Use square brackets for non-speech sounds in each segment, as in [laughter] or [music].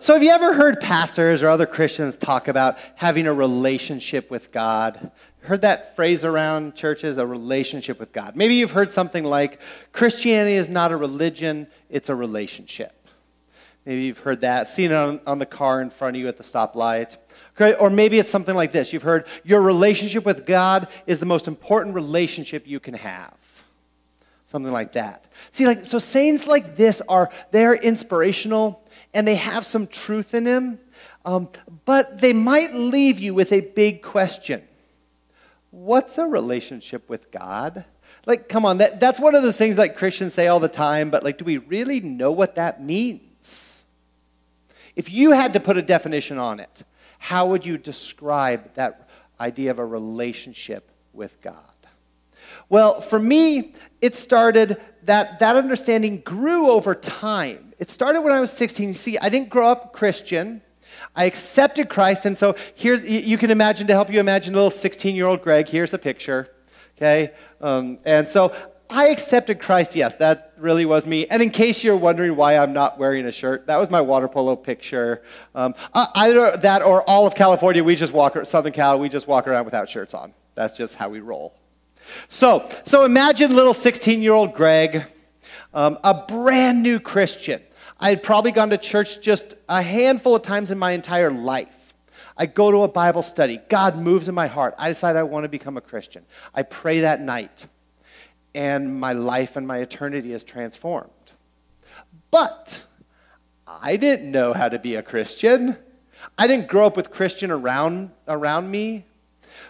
So, have you ever heard pastors or other Christians talk about having a relationship with God? Heard that phrase around churches, a relationship with God? Maybe you've heard something like Christianity is not a religion, it's a relationship. Maybe you've heard that, seen it on, on the car in front of you at the stoplight. Okay, or maybe it's something like this you've heard your relationship with God is the most important relationship you can have. Something like that. See, like, so sayings like this are, they're inspirational and they have some truth in them, um, but they might leave you with a big question What's a relationship with God? Like, come on, that, that's one of those things like Christians say all the time, but like, do we really know what that means? If you had to put a definition on it, how would you describe that idea of a relationship with God? Well, for me, it started that that understanding grew over time. It started when I was 16. You see, I didn't grow up Christian. I accepted Christ, and so here's you can imagine to help you imagine little 16 year old Greg. Here's a picture, okay? Um, and so I accepted Christ. Yes, that really was me. And in case you're wondering why I'm not wearing a shirt, that was my water polo picture. Um, either that or all of California, we just walk Southern Cal, we just walk around without shirts on. That's just how we roll. So, so imagine little 16 year old Greg, um, a brand new Christian. I had probably gone to church just a handful of times in my entire life. I go to a Bible study. God moves in my heart. I decide I want to become a Christian. I pray that night, and my life and my eternity is transformed. But I didn't know how to be a Christian. I didn't grow up with Christian around, around me.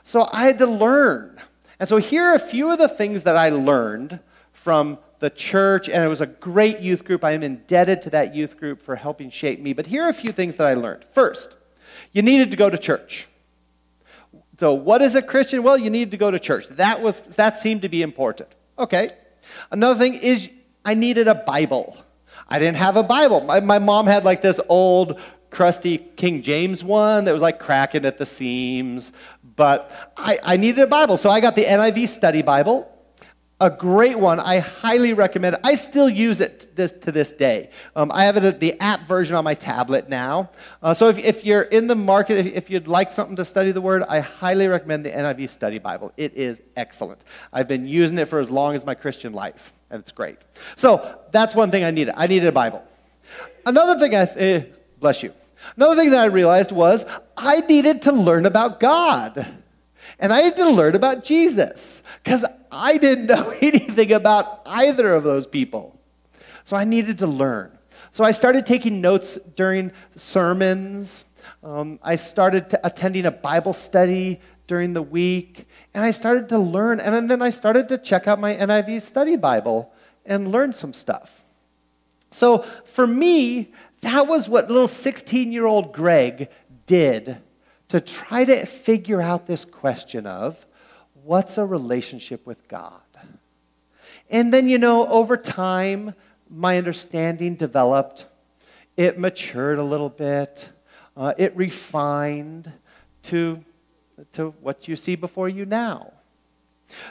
So I had to learn. And so here are a few of the things that I learned from the church, and it was a great youth group. I am indebted to that youth group for helping shape me. But here are a few things that I learned. First, you needed to go to church. So, what is a Christian? Well, you needed to go to church. That, was, that seemed to be important. Okay. Another thing is, I needed a Bible. I didn't have a Bible. My, my mom had like this old, crusty King James one that was like cracking at the seams. But I, I needed a Bible. So, I got the NIV Study Bible a great one. I highly recommend it. I still use it this, to this day. Um, I have it the app version on my tablet now. Uh, so if, if, you're in the market, if, if, you'd like something to study the Word, I highly recommend the NIV Study Bible. It is excellent. I've been using it for as long as my Christian life, and it's great. So that's one thing I needed. I needed a Bible. Another thing I, eh, bless you. Another thing that I realized was I needed to learn about God. And I had to learn about Jesus because I didn't know [laughs] anything about either of those people. So I needed to learn. So I started taking notes during sermons. Um, I started attending a Bible study during the week. And I started to learn. And then I started to check out my NIV study Bible and learn some stuff. So for me, that was what little 16 year old Greg did to try to figure out this question of what's a relationship with God? And then, you know, over time, my understanding developed. It matured a little bit. Uh, it refined to, to what you see before you now.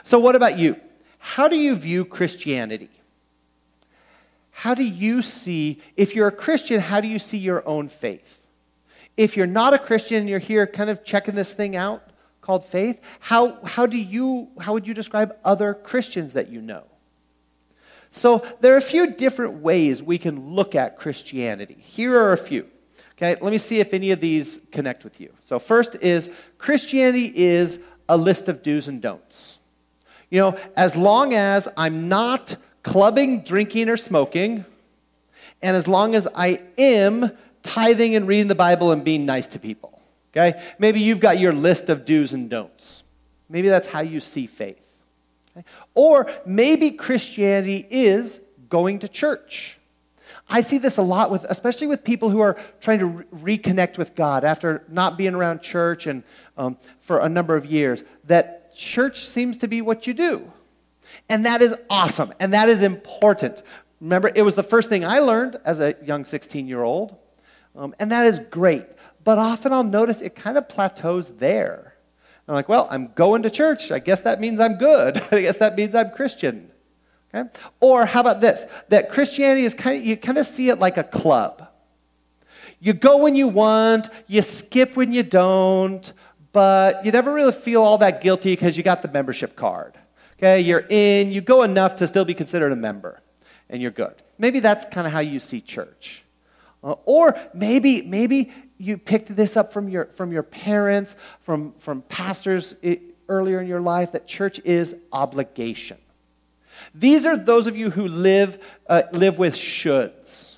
So, what about you? How do you view Christianity? How do you see, if you're a Christian, how do you see your own faith? If you're not a Christian and you're here kind of checking this thing out called faith, how, how, do you, how would you describe other Christians that you know? So there are a few different ways we can look at Christianity. Here are a few. Okay, let me see if any of these connect with you. So, first is Christianity is a list of do's and don'ts. You know, as long as I'm not clubbing, drinking, or smoking, and as long as I am tithing and reading the Bible and being nice to people. Okay? Maybe you've got your list of do's and don'ts. Maybe that's how you see faith. Okay? Or maybe Christianity is going to church. I see this a lot with, especially with people who are trying to re- reconnect with God after not being around church and um, for a number of years. That church seems to be what you do, and that is awesome and that is important. Remember, it was the first thing I learned as a young 16 year old. Um, and that is great. But often I'll notice it kind of plateaus there. I'm like, well, I'm going to church. I guess that means I'm good. [laughs] I guess that means I'm Christian. Okay? Or how about this? That Christianity is kind of, you kind of see it like a club. You go when you want, you skip when you don't, but you never really feel all that guilty because you got the membership card. Okay, you're in, you go enough to still be considered a member, and you're good. Maybe that's kind of how you see church. Uh, or maybe, maybe you picked this up from your, from your parents, from, from pastors earlier in your life, that church is obligation. These are those of you who live, uh, live with shoulds.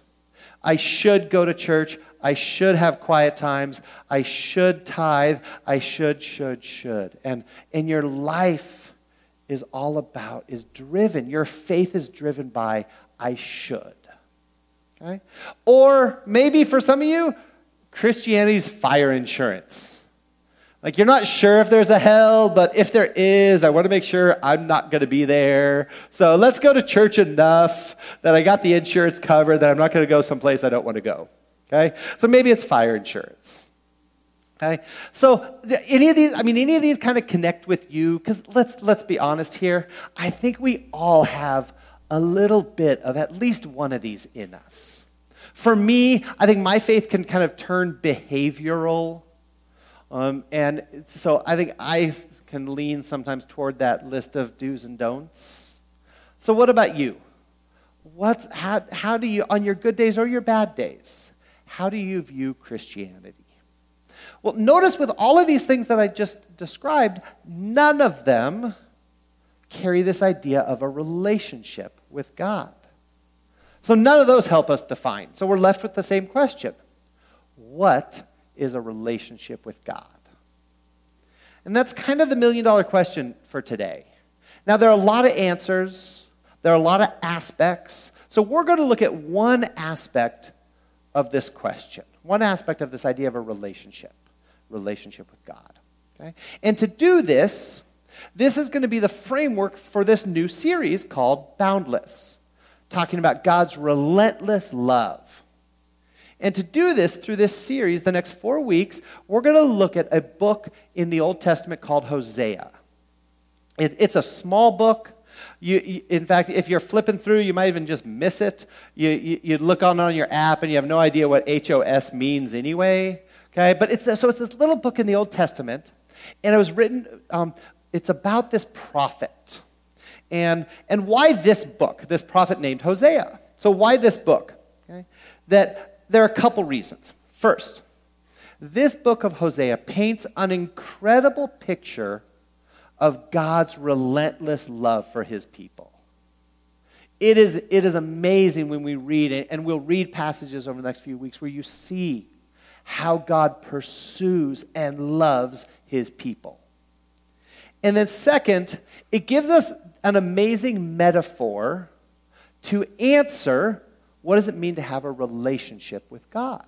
I should go to church. I should have quiet times. I should tithe. I should, should, should. And, and your life is all about, is driven, your faith is driven by, I should. Or maybe for some of you, Christianity's fire insurance. Like, you're not sure if there's a hell, but if there is, I want to make sure I'm not going to be there. So let's go to church enough that I got the insurance covered that I'm not going to go someplace I don't want to go. Okay? So maybe it's fire insurance. Okay? So any of these, I mean, any of these kind of connect with you? Because let's, let's be honest here. I think we all have a little bit of at least one of these in us. For me, I think my faith can kind of turn behavioral. Um, and so I think I can lean sometimes toward that list of do's and don'ts. So, what about you? What's, how, how do you, on your good days or your bad days, how do you view Christianity? Well, notice with all of these things that I just described, none of them carry this idea of a relationship with God. So none of those help us define. So we're left with the same question What is a relationship with God? And that's kind of the million dollar question for today. Now, there are a lot of answers, there are a lot of aspects. So we're going to look at one aspect of this question, one aspect of this idea of a relationship, relationship with God. Okay? And to do this, this is going to be the framework for this new series called Boundless talking about God's relentless love. And to do this through this series, the next four weeks, we're going to look at a book in the Old Testament called Hosea. It, it's a small book. You, you, in fact, if you're flipping through, you might even just miss it. You, you, you look on, on your app and you have no idea what HOS means anyway. Okay, but it's so it's this little book in the Old Testament, and it was written. Um, it's about this prophet and, and why this book, this prophet named Hosea. So, why this book? Okay? That there are a couple reasons. First, this book of Hosea paints an incredible picture of God's relentless love for his people. It is, it is amazing when we read it, and we'll read passages over the next few weeks where you see how God pursues and loves his people. And then, second, it gives us an amazing metaphor to answer what does it mean to have a relationship with God?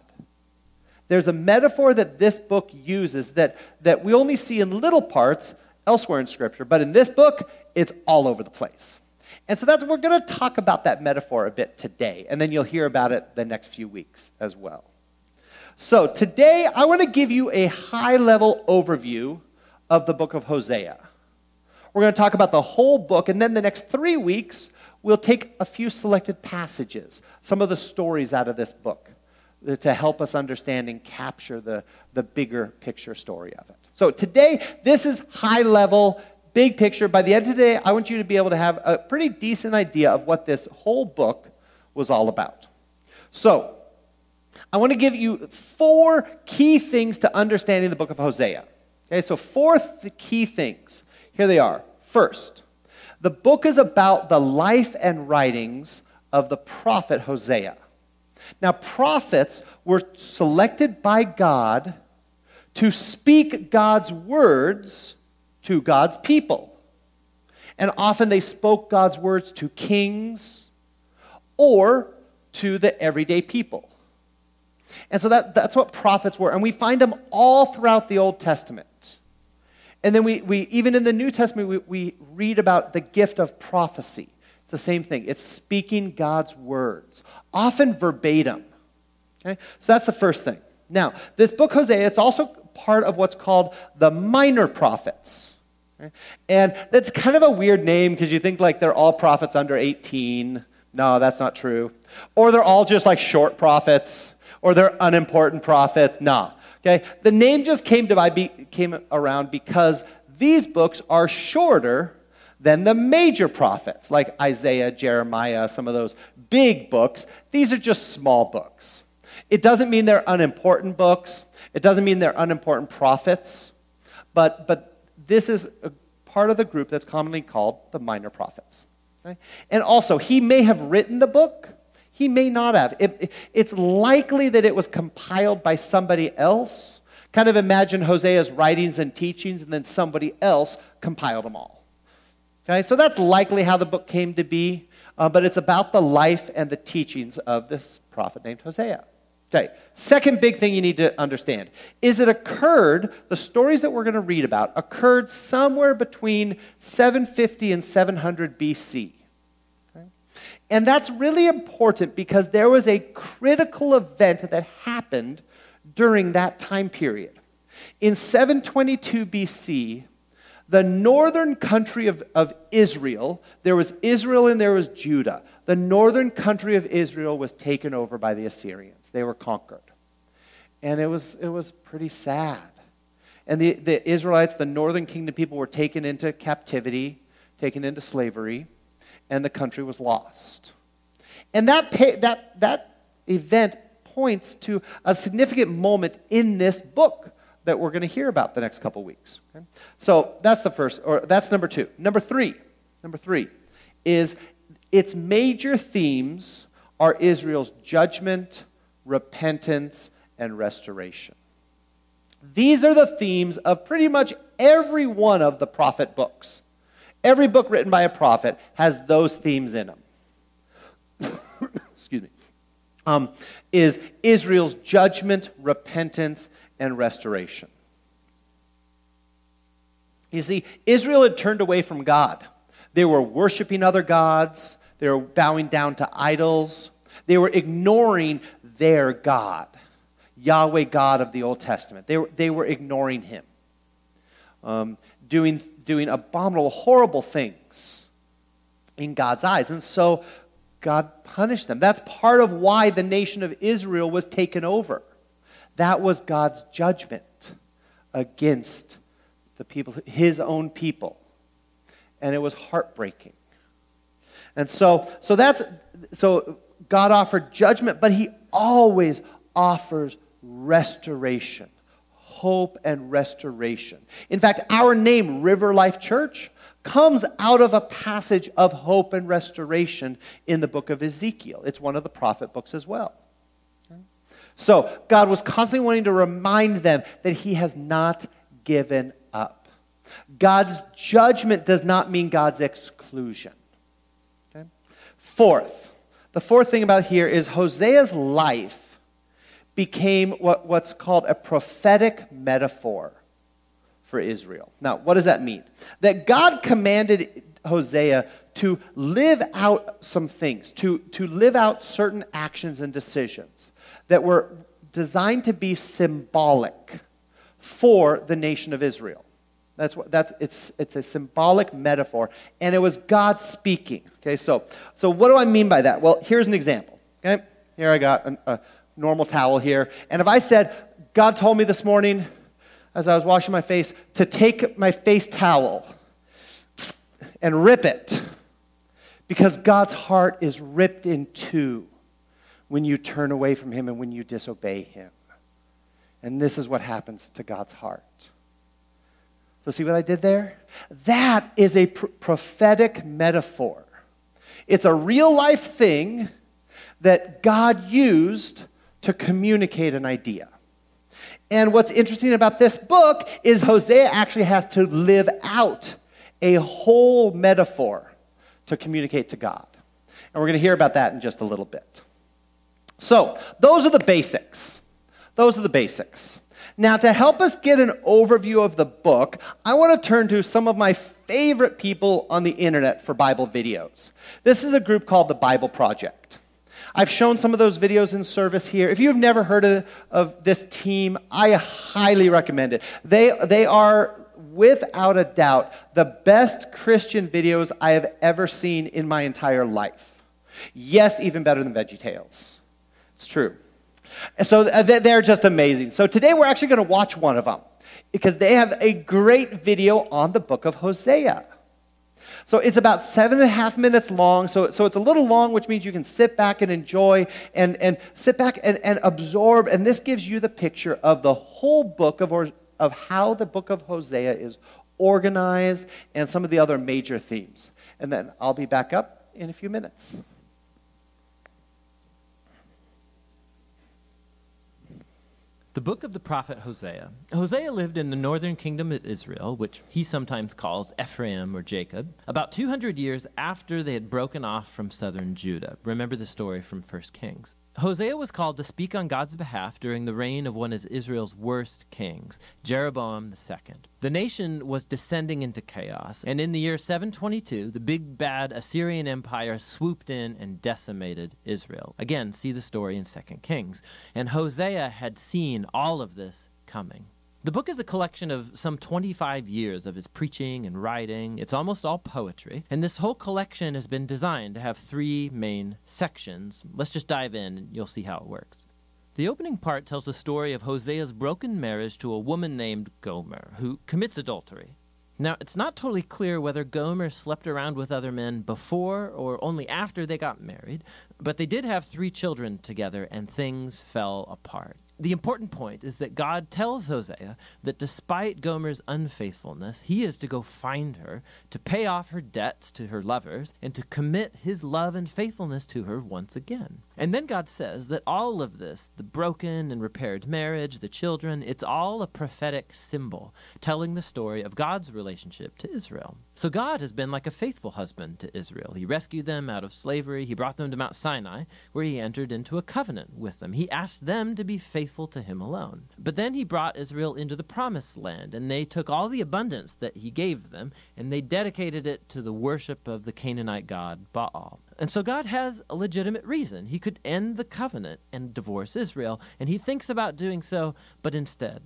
There's a metaphor that this book uses that, that we only see in little parts elsewhere in Scripture, but in this book, it's all over the place. And so that's we're going to talk about that metaphor a bit today, and then you'll hear about it the next few weeks as well. So today, I want to give you a high level overview of the book of Hosea. We're going to talk about the whole book, and then the next three weeks, we'll take a few selected passages, some of the stories out of this book, uh, to help us understand and capture the, the bigger picture story of it. So today, this is high level, big picture. By the end of today, I want you to be able to have a pretty decent idea of what this whole book was all about. So, I want to give you four key things to understanding the book of Hosea. Okay, so four th- key things. Here they are. First, the book is about the life and writings of the prophet Hosea. Now, prophets were selected by God to speak God's words to God's people. And often they spoke God's words to kings or to the everyday people. And so that, that's what prophets were. And we find them all throughout the Old Testament. And then we, we even in the New Testament, we, we read about the gift of prophecy. It's the same thing. It's speaking God's words, often verbatim. Okay? So that's the first thing. Now, this book, Hosea, it's also part of what's called the minor prophets. Okay? And that's kind of a weird name because you think like they're all prophets under 18. No, that's not true. Or they're all just like short prophets or they're unimportant prophets. Nah. Okay? The name just came, to by, be, came around because these books are shorter than the major prophets, like Isaiah, Jeremiah, some of those big books. These are just small books. It doesn't mean they're unimportant books, it doesn't mean they're unimportant prophets, but, but this is a part of the group that's commonly called the minor prophets. Okay? And also, he may have written the book, he may not have. It, it's likely that it was compiled by somebody else. Kind of imagine Hosea's writings and teachings, and then somebody else compiled them all. Okay, so that's likely how the book came to be, uh, but it's about the life and the teachings of this prophet named Hosea. Okay, second big thing you need to understand is it occurred, the stories that we're going to read about occurred somewhere between 750 and 700 BC. And that's really important because there was a critical event that happened during that time period. In 722 BC, the northern country of, of Israel, there was Israel and there was Judah. The northern country of Israel was taken over by the Assyrians. They were conquered. And it was, it was pretty sad. And the, the Israelites, the northern kingdom people, were taken into captivity, taken into slavery and the country was lost. And that, that, that event points to a significant moment in this book that we're going to hear about the next couple weeks. Okay? So that's the first, or that's number two. Number three, number three is its major themes are Israel's judgment, repentance, and restoration. These are the themes of pretty much every one of the prophet books. Every book written by a prophet has those themes in them. [coughs] Excuse me. Um, is Israel's judgment, repentance, and restoration. You see, Israel had turned away from God. They were worshiping other gods, they were bowing down to idols, they were ignoring their God, Yahweh God of the Old Testament. They were, they were ignoring him, um, doing doing abominable, horrible things in God's eyes. And so God punished them. That's part of why the nation of Israel was taken over. That was God's judgment against the people, his own people. And it was heartbreaking. And so, so that's so God offered judgment, but he always offers restoration hope and restoration. In fact, our name, River Life Church, comes out of a passage of hope and restoration in the book of Ezekiel. It's one of the prophet books as well. So, God was constantly wanting to remind them that He has not given up. God's judgment does not mean God's exclusion. Okay? Fourth, the fourth thing about here is Hosea's life became what, what's called a prophetic metaphor for Israel. Now, what does that mean? That God commanded Hosea to live out some things, to, to live out certain actions and decisions that were designed to be symbolic for the nation of Israel. That's what that's it's it's a symbolic metaphor, and it was God speaking. Okay, so so what do I mean by that? Well, here's an example. Okay, here I got an, a, normal towel here. And if I said, God told me this morning as I was washing my face to take my face towel and rip it, because God's heart is ripped in two when you turn away from Him and when you disobey Him. And this is what happens to God's heart. So, see what I did there? That is a pr- prophetic metaphor. It's a real life thing that God used to communicate an idea. And what's interesting about this book is Hosea actually has to live out a whole metaphor to communicate to God. And we're going to hear about that in just a little bit. So, those are the basics. Those are the basics. Now, to help us get an overview of the book, I want to turn to some of my favorite people on the internet for Bible videos. This is a group called the Bible Project. I've shown some of those videos in service here. If you've never heard of, of this team, I highly recommend it. They, they are, without a doubt, the best Christian videos I have ever seen in my entire life. Yes, even better than Veggie Tales. It's true. So uh, they're just amazing. So today we're actually going to watch one of them because they have a great video on the book of Hosea. So it's about seven and a half minutes long. So, so it's a little long, which means you can sit back and enjoy and, and sit back and, and absorb. And this gives you the picture of the whole book of, of how the book of Hosea is organized and some of the other major themes. And then I'll be back up in a few minutes. The book of the prophet Hosea. Hosea lived in the northern kingdom of Israel, which he sometimes calls Ephraim or Jacob, about 200 years after they had broken off from southern Judah. Remember the story from 1 Kings. Hosea was called to speak on God's behalf during the reign of one of Israel's worst kings, Jeroboam II. The nation was descending into chaos, and in the year 722, the big bad Assyrian Empire swooped in and decimated Israel. Again, see the story in 2 Kings. And Hosea had seen all of this coming. The book is a collection of some 25 years of his preaching and writing. It's almost all poetry. And this whole collection has been designed to have three main sections. Let's just dive in and you'll see how it works. The opening part tells the story of Hosea's broken marriage to a woman named Gomer, who commits adultery. Now, it's not totally clear whether Gomer slept around with other men before or only after they got married, but they did have three children together and things fell apart the important point is that God tells Hosea that despite Gomer's unfaithfulness, he is to go find her, to pay off her debts to her lovers, and to commit his love and faithfulness to her once again. And then God says that all of this, the broken and repaired marriage, the children, it's all a prophetic symbol telling the story of God's relationship to Israel. So God has been like a faithful husband to Israel. He rescued them out of slavery, he brought them to Mount Sinai, where he entered into a covenant with them. He asked them to be faithful to him alone. But then he brought Israel into the promised land, and they took all the abundance that he gave them, and they dedicated it to the worship of the Canaanite god Baal. And so God has a legitimate reason. He could end the covenant and divorce Israel, and he thinks about doing so, but instead,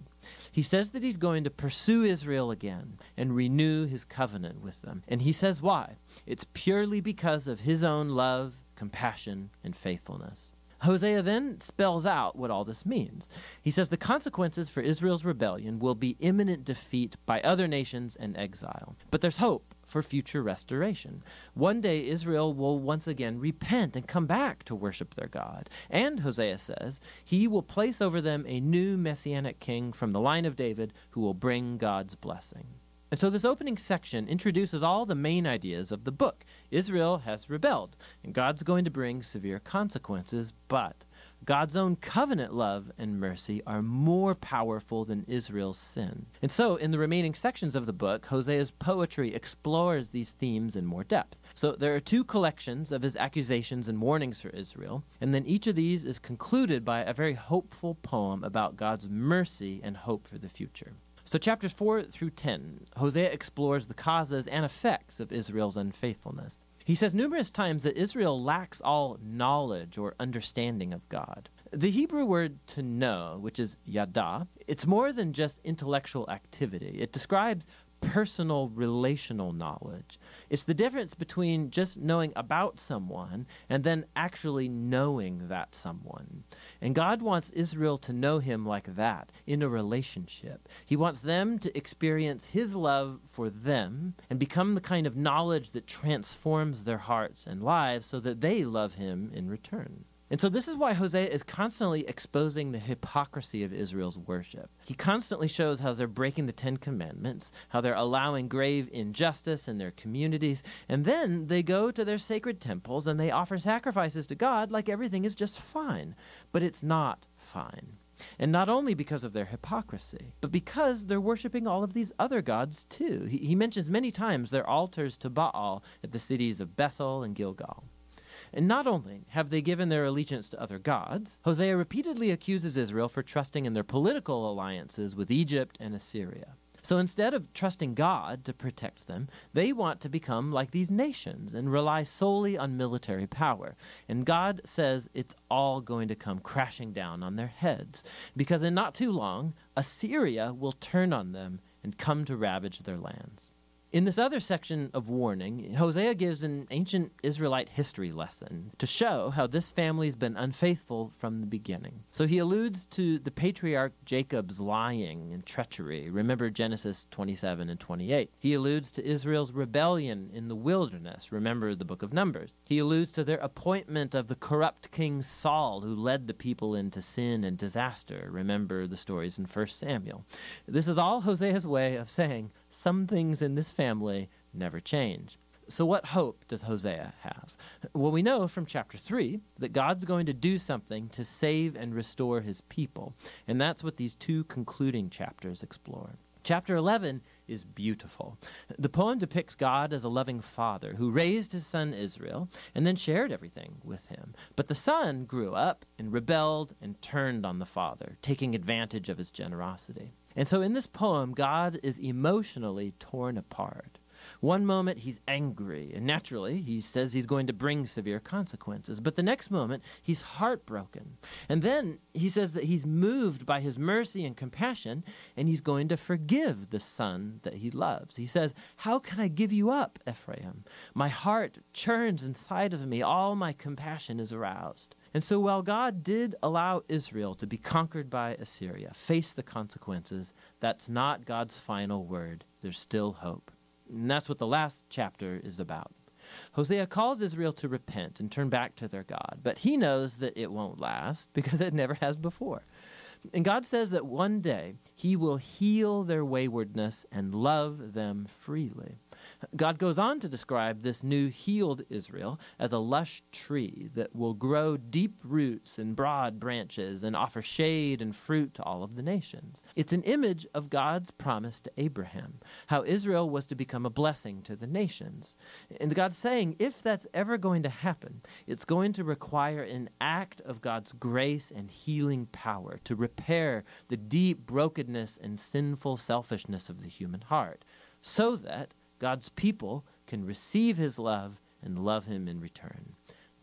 he says that he's going to pursue Israel again and renew his covenant with them. And he says why? It's purely because of his own love, compassion, and faithfulness. Hosea then spells out what all this means. He says the consequences for Israel's rebellion will be imminent defeat by other nations and exile. But there's hope for future restoration. One day Israel will once again repent and come back to worship their God. And Hosea says, he will place over them a new messianic king from the line of David who will bring God's blessing. And so this opening section introduces all the main ideas of the book. Israel has rebelled, and God's going to bring severe consequences, but God's own covenant love and mercy are more powerful than Israel's sin. And so, in the remaining sections of the book, Hosea's poetry explores these themes in more depth. So, there are two collections of his accusations and warnings for Israel, and then each of these is concluded by a very hopeful poem about God's mercy and hope for the future. So, chapters 4 through 10, Hosea explores the causes and effects of Israel's unfaithfulness. He says numerous times that Israel lacks all knowledge or understanding of God. The Hebrew word to know, which is yada, it's more than just intellectual activity. It describes personal relational knowledge. It's the difference between just knowing about someone and then actually knowing that someone. And God wants Israel to know Him like that, in a relationship. He wants them to experience His love for them and become the kind of knowledge that transforms their hearts and lives so that they love Him in return. And so, this is why Hosea is constantly exposing the hypocrisy of Israel's worship. He constantly shows how they're breaking the Ten Commandments, how they're allowing grave injustice in their communities, and then they go to their sacred temples and they offer sacrifices to God like everything is just fine. But it's not fine. And not only because of their hypocrisy, but because they're worshiping all of these other gods too. He, he mentions many times their altars to Baal at the cities of Bethel and Gilgal. And not only have they given their allegiance to other gods, Hosea repeatedly accuses Israel for trusting in their political alliances with Egypt and Assyria. So instead of trusting God to protect them, they want to become like these nations and rely solely on military power. And God says it's all going to come crashing down on their heads, because in not too long, Assyria will turn on them and come to ravage their lands. In this other section of warning, Hosea gives an ancient Israelite history lesson to show how this family's been unfaithful from the beginning. So he alludes to the patriarch Jacob's lying and treachery. Remember Genesis 27 and 28. He alludes to Israel's rebellion in the wilderness. Remember the book of Numbers. He alludes to their appointment of the corrupt king Saul, who led the people into sin and disaster. Remember the stories in 1 Samuel. This is all Hosea's way of saying some things in this family never change. So, what hope does Hosea have? Well, we know from chapter 3 that God's going to do something to save and restore his people. And that's what these two concluding chapters explore. Chapter 11 is beautiful. The poem depicts God as a loving father who raised his son Israel and then shared everything with him. But the son grew up and rebelled and turned on the father, taking advantage of his generosity. And so in this poem, God is emotionally torn apart. One moment he's angry, and naturally he says he's going to bring severe consequences. But the next moment he's heartbroken. And then he says that he's moved by his mercy and compassion, and he's going to forgive the son that he loves. He says, How can I give you up, Ephraim? My heart churns inside of me, all my compassion is aroused. And so while God did allow Israel to be conquered by Assyria, face the consequences, that's not God's final word. There's still hope. And that's what the last chapter is about. Hosea calls Israel to repent and turn back to their God, but he knows that it won't last [laughs] because it never has before. And God says that one day he will heal their waywardness and love them freely. God goes on to describe this new healed Israel as a lush tree that will grow deep roots and broad branches and offer shade and fruit to all of the nations. It's an image of God's promise to Abraham, how Israel was to become a blessing to the nations. And God's saying, if that's ever going to happen, it's going to require an act of God's grace and healing power to repair the deep brokenness and sinful selfishness of the human heart, so that God's people can receive his love and love him in return.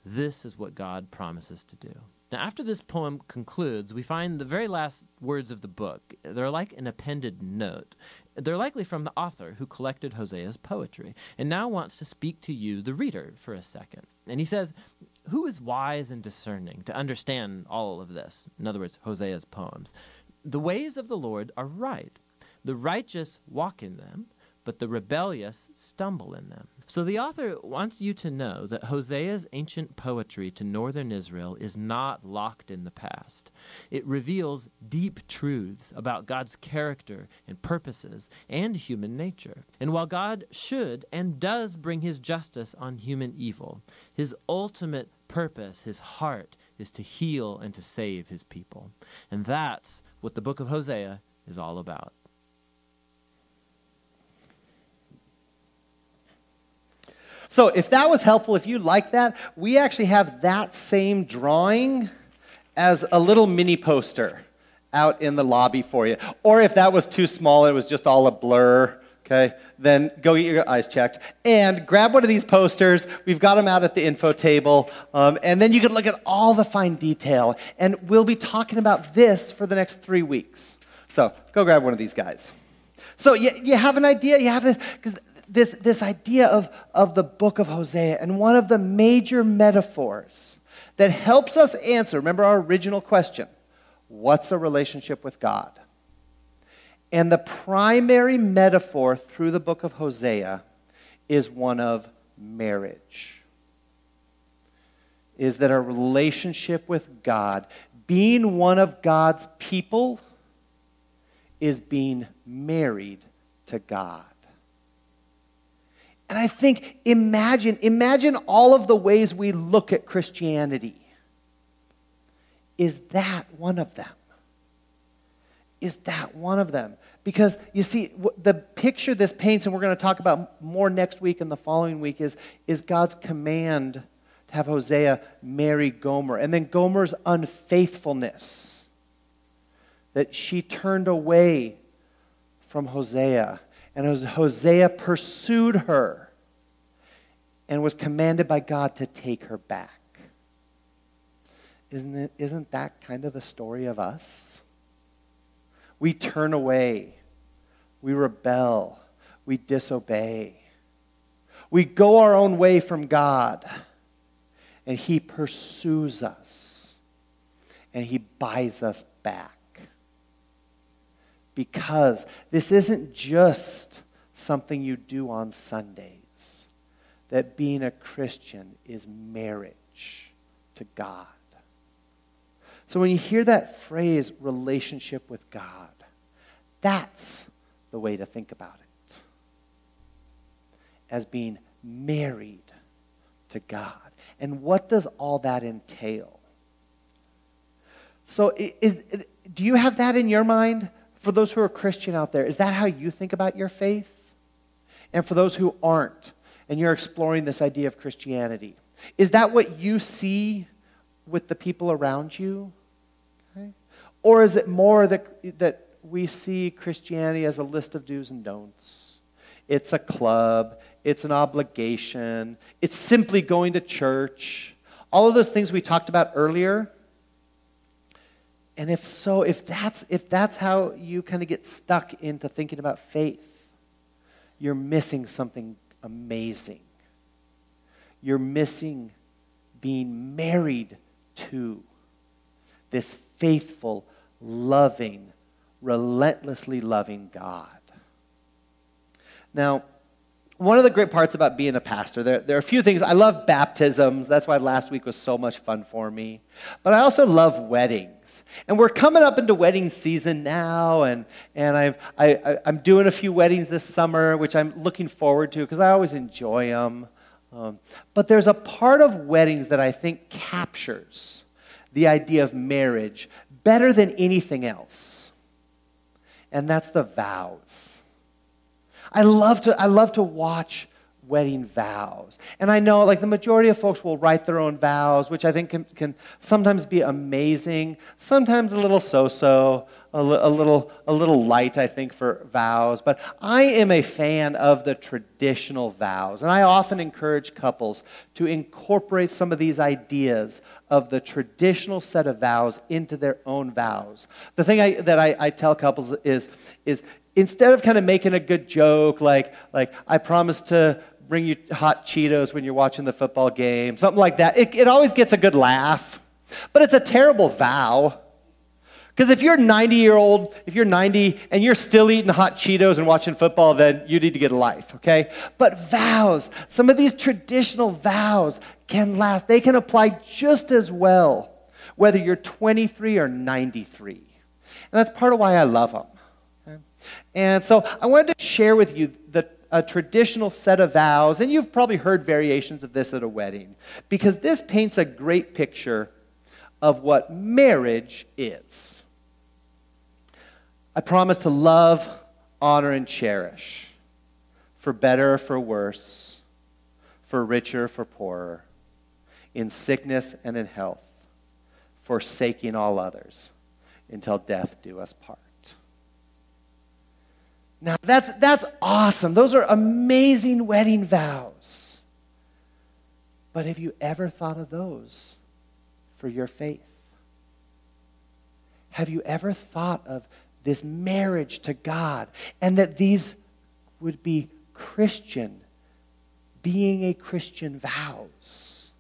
This is what God promises to do. Now, after this poem concludes, we find the very last words of the book. They're like an appended note. They're likely from the author who collected Hosea's poetry and now wants to speak to you, the reader, for a second. And he says, Who is wise and discerning to understand all of this? In other words, Hosea's poems. The ways of the Lord are right, the righteous walk in them but the rebellious stumble in them. So the author wants you to know that Hosea's ancient poetry to northern Israel is not locked in the past. It reveals deep truths about God's character and purposes and human nature. And while God should and does bring his justice on human evil, his ultimate purpose, his heart, is to heal and to save his people. And that's what the book of Hosea is all about. So if that was helpful, if you like that, we actually have that same drawing as a little mini poster out in the lobby for you. Or if that was too small, it was just all a blur, okay, then go get your eyes checked. And grab one of these posters. We've got them out at the info table. Um, and then you can look at all the fine detail. And we'll be talking about this for the next three weeks. So go grab one of these guys. So you, you have an idea, you have this, because this, this idea of, of the book of Hosea and one of the major metaphors that helps us answer, remember our original question what's a relationship with God? And the primary metaphor through the book of Hosea is one of marriage. Is that a relationship with God, being one of God's people, is being married to God. And I think, imagine, imagine all of the ways we look at Christianity. Is that one of them? Is that one of them? Because you see, the picture this paints, and we're going to talk about more next week and the following week, is, is God's command to have Hosea marry Gomer. And then Gomer's unfaithfulness, that she turned away from Hosea and Hosea pursued her and was commanded by God to take her back. Isn't, it, isn't that kind of the story of us? We turn away, we rebel, we disobey. We go our own way from God, and He pursues us, and He buys us back. Because this isn't just something you do on Sundays, that being a Christian is marriage to God. So when you hear that phrase, relationship with God, that's the way to think about it. As being married to God. And what does all that entail? So, is, do you have that in your mind? For those who are Christian out there, is that how you think about your faith? And for those who aren't, and you're exploring this idea of Christianity, is that what you see with the people around you? Okay. Or is it more that, that we see Christianity as a list of do's and don'ts? It's a club, it's an obligation, it's simply going to church. All of those things we talked about earlier. And if so, if that's, if that's how you kind of get stuck into thinking about faith, you're missing something amazing. You're missing being married to this faithful, loving, relentlessly loving God. Now, one of the great parts about being a pastor, there, there, are a few things. I love baptisms. That's why last week was so much fun for me. But I also love weddings. And we're coming up into wedding season now. And, and I've, I, I, I'm doing a few weddings this summer, which I'm looking forward to because I always enjoy them. Um, but there's a part of weddings that I think captures the idea of marriage better than anything else. And that's the vows. I love to, I love to watch wedding vows. And I know, like, the majority of folks will write their own vows, which I think can, can sometimes be amazing, sometimes a little so so, a, a, little, a little light, I think, for vows. But I am a fan of the traditional vows. And I often encourage couples to incorporate some of these ideas of the traditional set of vows into their own vows. The thing I, that I, I tell couples is, is instead of kind of making a good joke like, like I promise to bring you hot Cheetos when you're watching the football game, something like that, it, it always gets a good laugh. But it's a terrible vow. Because if you're 90 year old, if you're 90 and you're still eating hot Cheetos and watching football, then you need to get a life, okay? But vows, some of these traditional vows can last. They can apply just as well whether you're 23 or 93. And that's part of why I love them. And so I wanted to share with you the, a traditional set of vows, and you've probably heard variations of this at a wedding, because this paints a great picture of what marriage is. I promise to love, honor, and cherish, for better or for worse, for richer or for poorer, in sickness and in health, forsaking all others, until death do us part. Now, that's, that's awesome. Those are amazing wedding vows. But have you ever thought of those for your faith? Have you ever thought of this marriage to God and that these would be Christian, being a Christian vows?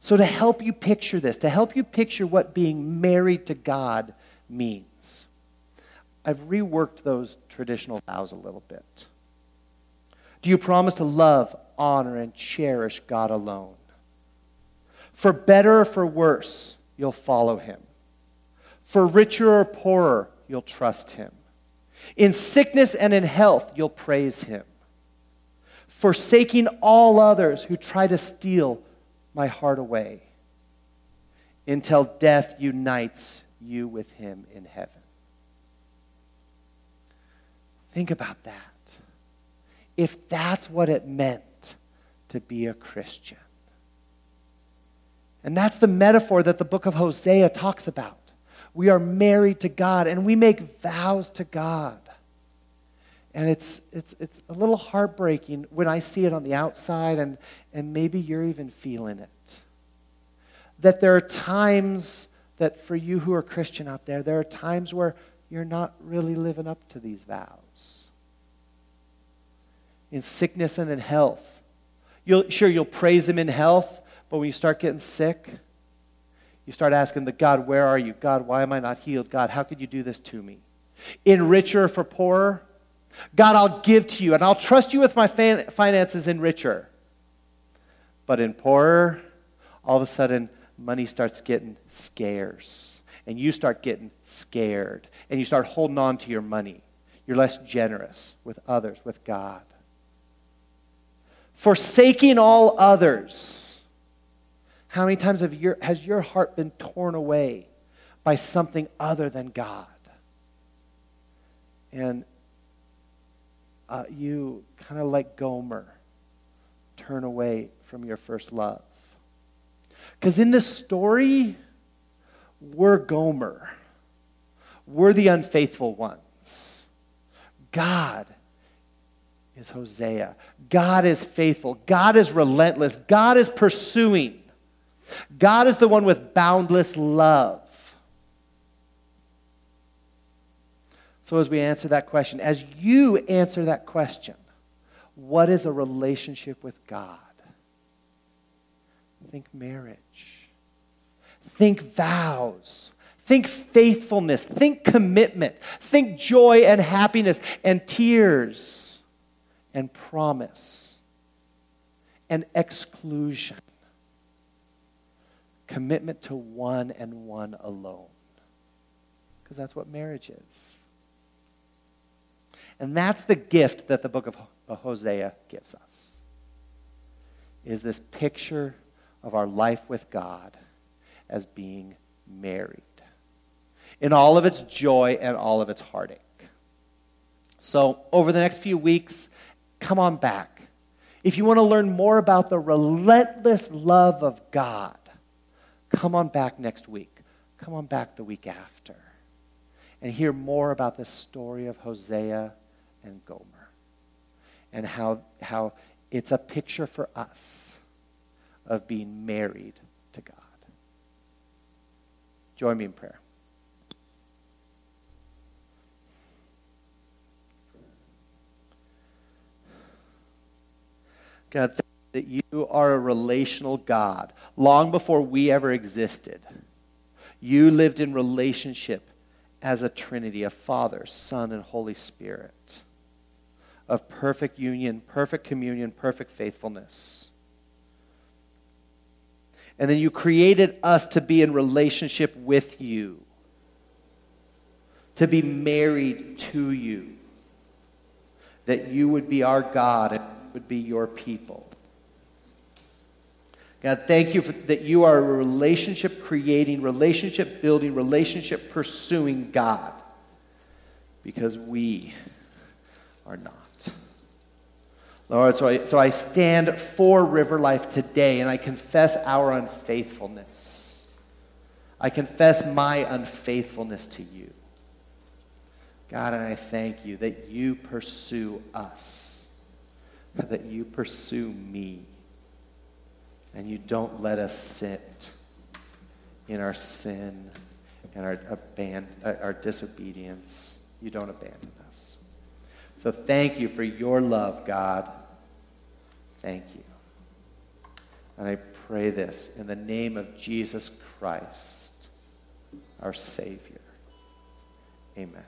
So, to help you picture this, to help you picture what being married to God means, I've reworked those traditional vows a little bit. Do you promise to love, honor, and cherish God alone? For better or for worse, you'll follow him. For richer or poorer, you'll trust him. In sickness and in health, you'll praise him. Forsaking all others who try to steal my heart away until death unites you with him in heaven. Think about that. If that's what it meant to be a Christian. And that's the metaphor that the book of Hosea talks about. We are married to God and we make vows to God. And it's, it's, it's a little heartbreaking when I see it on the outside, and, and maybe you're even feeling it. That there are times that for you who are Christian out there, there are times where you're not really living up to these vows. in sickness and in health. You'll, sure, you'll praise Him in health, but when you start getting sick, you start asking the God, where are you? God, why am I not healed? God, how could you do this to me? In richer for poorer, God, I'll give to you and I'll trust you with my finances in richer. But in poorer, all of a sudden, money starts getting scarce. And you start getting scared. And you start holding on to your money. You're less generous with others, with God. Forsaking all others. How many times have your, has your heart been torn away by something other than God? And uh, you kind of like Gomer turn away from your first love. Because in this story, we're Gomer. We're the unfaithful ones. God is Hosea. God is faithful. God is relentless. God is pursuing. God is the one with boundless love. So, as we answer that question, as you answer that question, what is a relationship with God? Think marriage. Think vows. Think faithfulness. Think commitment. Think joy and happiness and tears and promise and exclusion. Commitment to one and one alone. Because that's what marriage is. And that's the gift that the book of Hosea gives us. Is this picture of our life with God as being married in all of its joy and all of its heartache. So, over the next few weeks, come on back. If you want to learn more about the relentless love of God, come on back next week. Come on back the week after and hear more about the story of Hosea and Gomer and how, how it's a picture for us of being married to God. Join me in prayer. God, that you are a relational God. Long before we ever existed, you lived in relationship as a Trinity of Father, Son, and Holy Spirit, of perfect union, perfect communion, perfect faithfulness. And then you created us to be in relationship with you, to be married to you, that you would be our God would be your people. God, thank you for, that you are a relationship creating, relationship building, relationship pursuing God because we are not. Lord, so I, so I stand for River Life today and I confess our unfaithfulness. I confess my unfaithfulness to you. God, and I thank you that you pursue us, that you pursue me, and you don't let us sit in our sin and our, aban- uh, our disobedience. You don't abandon us. So thank you for your love, God. Thank you. And I pray this in the name of Jesus Christ, our Savior. Amen.